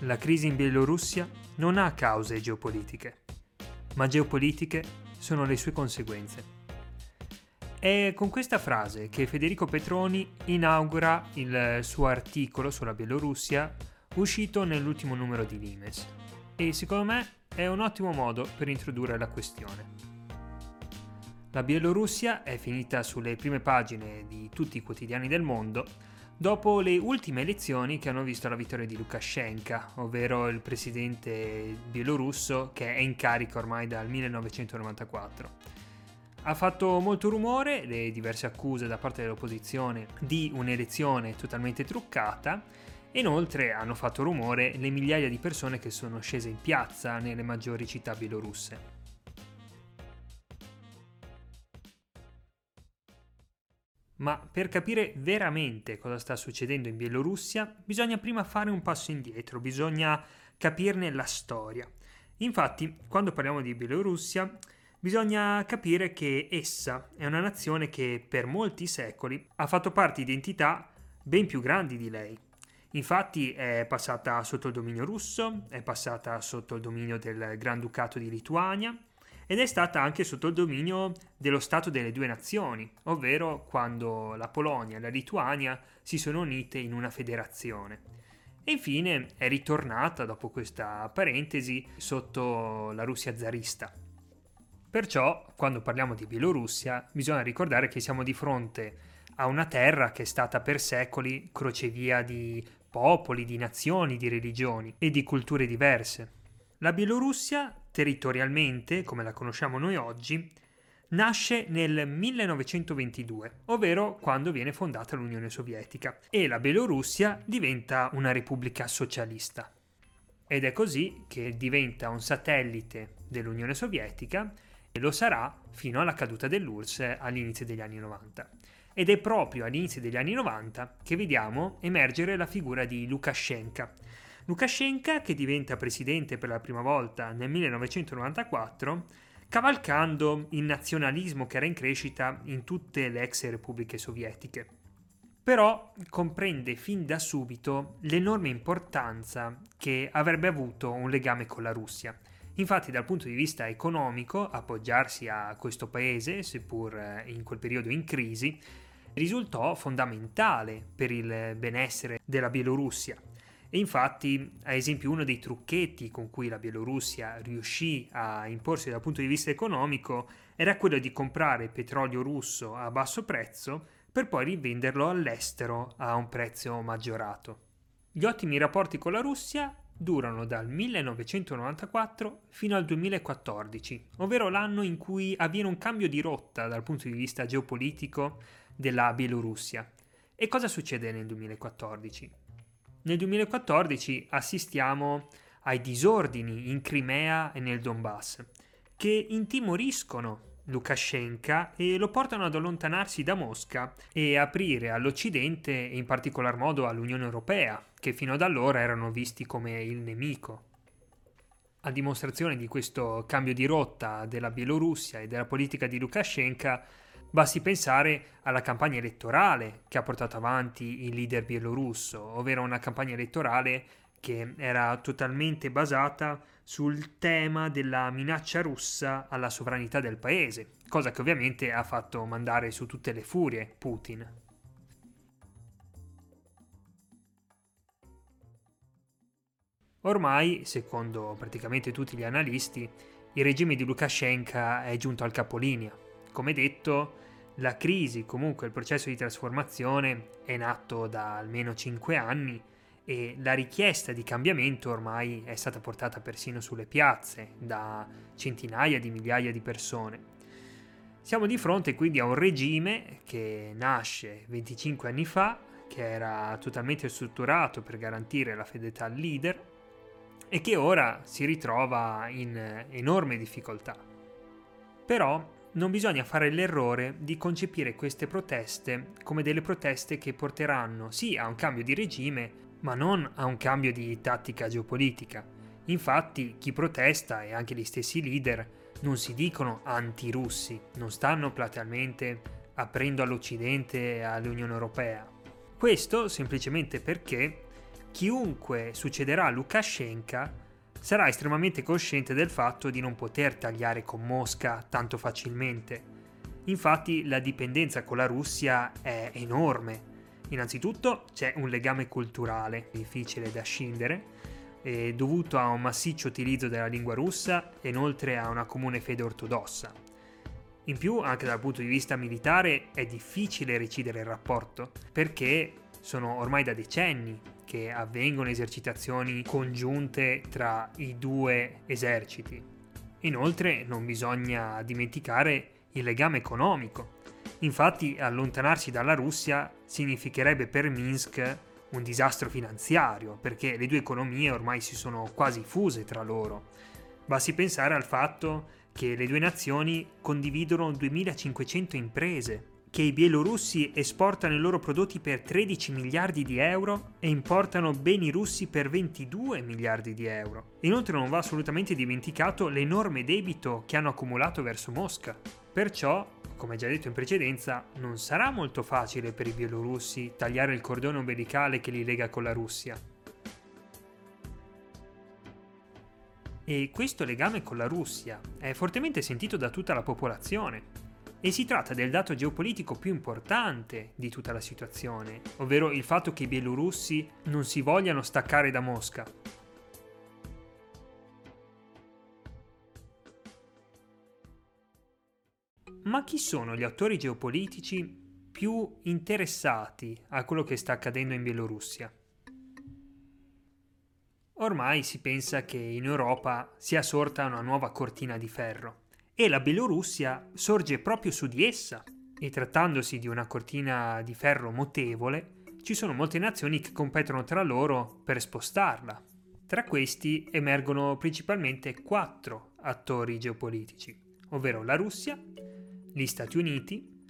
la crisi in Bielorussia non ha cause geopolitiche, ma geopolitiche sono le sue conseguenze. È con questa frase che Federico Petroni inaugura il suo articolo sulla Bielorussia uscito nell'ultimo numero di Limes e secondo me è un ottimo modo per introdurre la questione. La Bielorussia è finita sulle prime pagine di tutti i quotidiani del mondo dopo le ultime elezioni che hanno visto la vittoria di Lukashenko, ovvero il presidente bielorusso che è in carica ormai dal 1994. Ha fatto molto rumore le diverse accuse da parte dell'opposizione di un'elezione totalmente truccata inoltre hanno fatto rumore le migliaia di persone che sono scese in piazza nelle maggiori città bielorusse. Ma per capire veramente cosa sta succedendo in Bielorussia bisogna prima fare un passo indietro, bisogna capirne la storia. Infatti, quando parliamo di Bielorussia, bisogna capire che essa è una nazione che per molti secoli ha fatto parte di entità ben più grandi di lei. Infatti è passata sotto il dominio russo, è passata sotto il dominio del Granducato di Lituania ed è stata anche sotto il dominio dello Stato delle due nazioni, ovvero quando la Polonia e la Lituania si sono unite in una federazione. E infine è ritornata dopo questa parentesi sotto la Russia zarista. Perciò, quando parliamo di Bielorussia, bisogna ricordare che siamo di fronte a una terra che è stata per secoli crocevia di popoli, di nazioni, di religioni e di culture diverse. La Bielorussia, territorialmente, come la conosciamo noi oggi, nasce nel 1922, ovvero quando viene fondata l'Unione Sovietica, e la Bielorussia diventa una repubblica socialista. Ed è così che diventa un satellite dell'Unione Sovietica e lo sarà fino alla caduta dell'URSS all'inizio degli anni 90. Ed è proprio all'inizio degli anni 90 che vediamo emergere la figura di Lukashenko. Lukashenko che diventa presidente per la prima volta nel 1994 cavalcando il nazionalismo che era in crescita in tutte le ex repubbliche sovietiche. Però comprende fin da subito l'enorme importanza che avrebbe avuto un legame con la Russia Infatti dal punto di vista economico appoggiarsi a questo paese, seppur eh, in quel periodo in crisi, risultò fondamentale per il benessere della Bielorussia. E infatti, ad esempio, uno dei trucchetti con cui la Bielorussia riuscì a imporsi dal punto di vista economico era quello di comprare petrolio russo a basso prezzo per poi rivenderlo all'estero a un prezzo maggiorato. Gli ottimi rapporti con la Russia durano dal 1994 fino al 2014, ovvero l'anno in cui avviene un cambio di rotta dal punto di vista geopolitico della Bielorussia. E cosa succede nel 2014? Nel 2014 assistiamo ai disordini in Crimea e nel Donbass, che intimoriscono Lukashenko e lo portano ad allontanarsi da Mosca e aprire all'Occidente e in particolar modo all'Unione Europea, che fino ad allora erano visti come il nemico. A dimostrazione di questo cambio di rotta della Bielorussia e della politica di Lukashenko, basti pensare alla campagna elettorale che ha portato avanti il leader bielorusso, ovvero una campagna elettorale che era totalmente basata sul tema della minaccia russa alla sovranità del paese, cosa che ovviamente ha fatto mandare su tutte le furie Putin. Ormai, secondo praticamente tutti gli analisti, il regime di Lukashenko è giunto al capolinea. Come detto, la crisi, comunque il processo di trasformazione, è nato da almeno 5 anni e la richiesta di cambiamento ormai è stata portata persino sulle piazze da centinaia di migliaia di persone. Siamo di fronte quindi a un regime che nasce 25 anni fa, che era totalmente strutturato per garantire la fedeltà al leader e che ora si ritrova in enorme difficoltà. Però non bisogna fare l'errore di concepire queste proteste come delle proteste che porteranno sì a un cambio di regime, ma non a un cambio di tattica geopolitica. Infatti chi protesta e anche gli stessi leader non si dicono anti-russi, non stanno platealmente aprendo all'Occidente e all'Unione Europea. Questo semplicemente perché chiunque succederà a Lukashenko sarà estremamente cosciente del fatto di non poter tagliare con Mosca tanto facilmente. Infatti la dipendenza con la Russia è enorme. Innanzitutto c'è un legame culturale difficile da scindere, dovuto a un massiccio utilizzo della lingua russa e inoltre a una comune fede ortodossa. In più, anche dal punto di vista militare, è difficile recidere il rapporto, perché sono ormai da decenni che avvengono esercitazioni congiunte tra i due eserciti. Inoltre non bisogna dimenticare il legame economico. Infatti allontanarsi dalla Russia significherebbe per Minsk un disastro finanziario, perché le due economie ormai si sono quasi fuse tra loro. Basti pensare al fatto che le due nazioni condividono 2500 imprese, che i bielorussi esportano i loro prodotti per 13 miliardi di euro e importano beni russi per 22 miliardi di euro. Inoltre non va assolutamente dimenticato l'enorme debito che hanno accumulato verso Mosca. Perciò, come già detto in precedenza, non sarà molto facile per i bielorussi tagliare il cordone ombelicale che li lega con la Russia. E questo legame con la Russia è fortemente sentito da tutta la popolazione, e si tratta del dato geopolitico più importante di tutta la situazione, ovvero il fatto che i bielorussi non si vogliano staccare da Mosca. Ma chi sono gli attori geopolitici più interessati a quello che sta accadendo in Bielorussia? Ormai si pensa che in Europa sia sorta una nuova cortina di ferro e la Bielorussia sorge proprio su di essa. E trattandosi di una cortina di ferro mutevole, ci sono molte nazioni che competono tra loro per spostarla. Tra questi emergono principalmente quattro attori geopolitici, ovvero la Russia, gli Stati Uniti,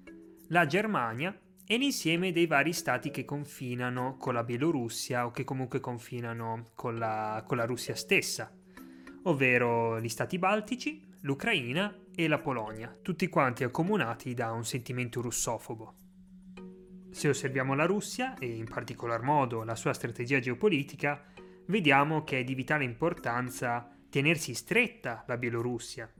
la Germania e l'insieme dei vari stati che confinano con la Bielorussia o che comunque confinano con la, con la Russia stessa, ovvero gli stati baltici, l'Ucraina e la Polonia, tutti quanti accomunati da un sentimento russofobo. Se osserviamo la Russia, e in particolar modo la sua strategia geopolitica, vediamo che è di vitale importanza tenersi stretta la Bielorussia.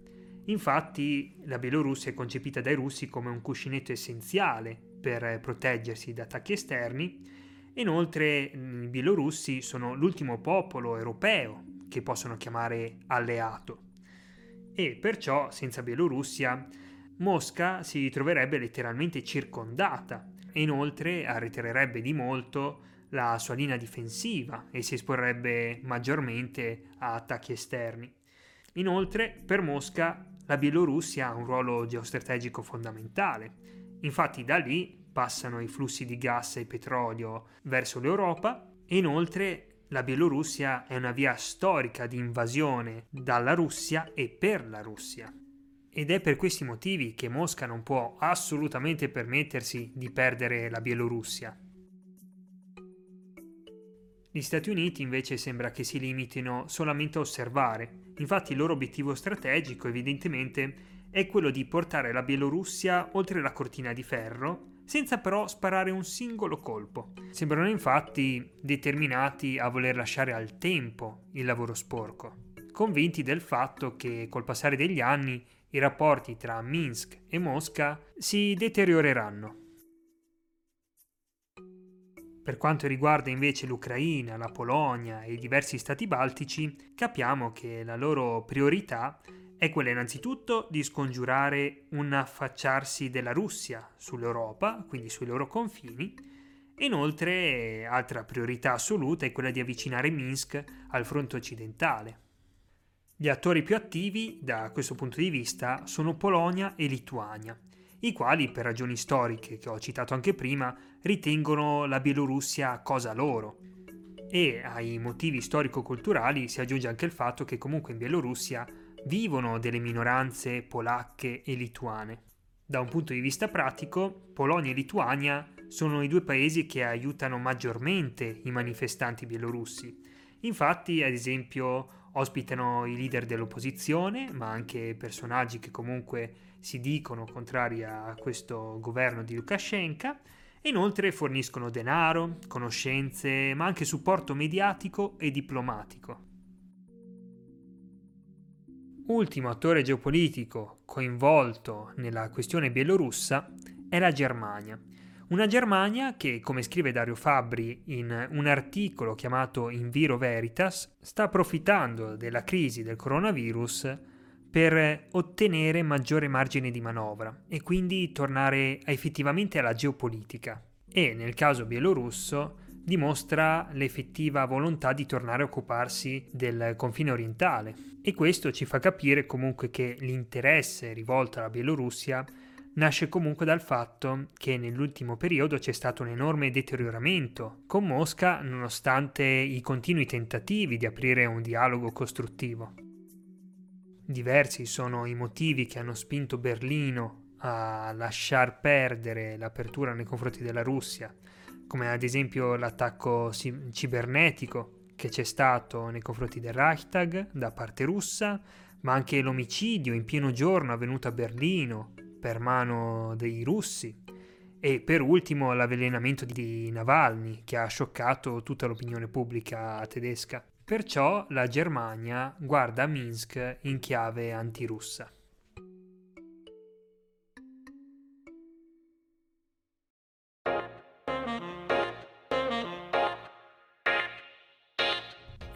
Infatti la Bielorussia è concepita dai russi come un cuscinetto essenziale per proteggersi da attacchi esterni inoltre i bielorussi sono l'ultimo popolo europeo che possono chiamare alleato e perciò senza Bielorussia Mosca si troverebbe letteralmente circondata e inoltre arretrerebbe di molto la sua linea difensiva e si esporrebbe maggiormente a attacchi esterni. Inoltre, per Mosca la Bielorussia ha un ruolo geostrategico fondamentale. Infatti da lì passano i flussi di gas e petrolio verso l'Europa e inoltre la Bielorussia è una via storica di invasione dalla Russia e per la Russia. Ed è per questi motivi che Mosca non può assolutamente permettersi di perdere la Bielorussia. Gli Stati Uniti invece sembra che si limitino solamente a osservare, infatti il loro obiettivo strategico evidentemente è quello di portare la Bielorussia oltre la cortina di ferro senza però sparare un singolo colpo. Sembrano infatti determinati a voler lasciare al tempo il lavoro sporco, convinti del fatto che col passare degli anni i rapporti tra Minsk e Mosca si deterioreranno. Per quanto riguarda invece l'Ucraina, la Polonia e i diversi stati baltici, capiamo che la loro priorità è quella innanzitutto di scongiurare un affacciarsi della Russia sull'Europa, quindi sui loro confini, inoltre altra priorità assoluta è quella di avvicinare Minsk al fronte occidentale. Gli attori più attivi da questo punto di vista sono Polonia e Lituania, i quali per ragioni storiche che ho citato anche prima ritengono la Bielorussia cosa loro. E ai motivi storico-culturali si aggiunge anche il fatto che comunque in Bielorussia vivono delle minoranze polacche e lituane. Da un punto di vista pratico, Polonia e Lituania sono i due paesi che aiutano maggiormente i manifestanti bielorussi. Infatti, ad esempio, ospitano i leader dell'opposizione, ma anche personaggi che comunque si dicono contrari a questo governo di Lukashenko, e inoltre forniscono denaro, conoscenze, ma anche supporto mediatico e diplomatico. Ultimo attore geopolitico coinvolto nella questione bielorussa è la Germania. Una Germania che, come scrive Dario Fabbri in un articolo chiamato In Viro Veritas, sta approfittando della crisi del coronavirus per ottenere maggiore margine di manovra e quindi tornare effettivamente alla geopolitica. E nel caso bielorusso dimostra l'effettiva volontà di tornare a occuparsi del confine orientale e questo ci fa capire comunque che l'interesse rivolto alla Bielorussia nasce comunque dal fatto che nell'ultimo periodo c'è stato un enorme deterioramento con Mosca nonostante i continui tentativi di aprire un dialogo costruttivo. Diversi sono i motivi che hanno spinto Berlino a lasciar perdere l'apertura nei confronti della Russia, come ad esempio l'attacco cibernetico che c'è stato nei confronti del Reichstag da parte russa, ma anche l'omicidio in pieno giorno avvenuto a Berlino per mano dei russi e per ultimo l'avvelenamento di Navalny che ha scioccato tutta l'opinione pubblica tedesca. Perciò la Germania guarda Minsk in chiave antirussa.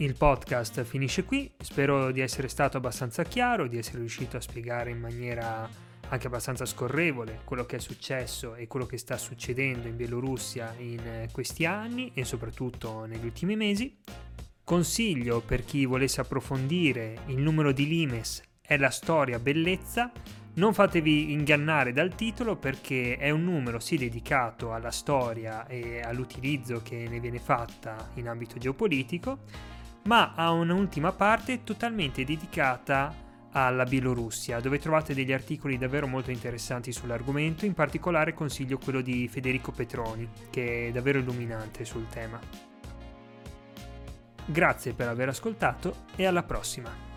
Il podcast finisce qui, spero di essere stato abbastanza chiaro, di essere riuscito a spiegare in maniera anche abbastanza scorrevole quello che è successo e quello che sta succedendo in Bielorussia in questi anni e soprattutto negli ultimi mesi. Consiglio per chi volesse approfondire il numero di Limes è la storia bellezza. Non fatevi ingannare dal titolo perché è un numero sì dedicato alla storia e all'utilizzo che ne viene fatta in ambito geopolitico, ma ha un'ultima parte totalmente dedicata alla Bielorussia, dove trovate degli articoli davvero molto interessanti sull'argomento, in particolare consiglio quello di Federico Petroni, che è davvero illuminante sul tema. Grazie per aver ascoltato e alla prossima!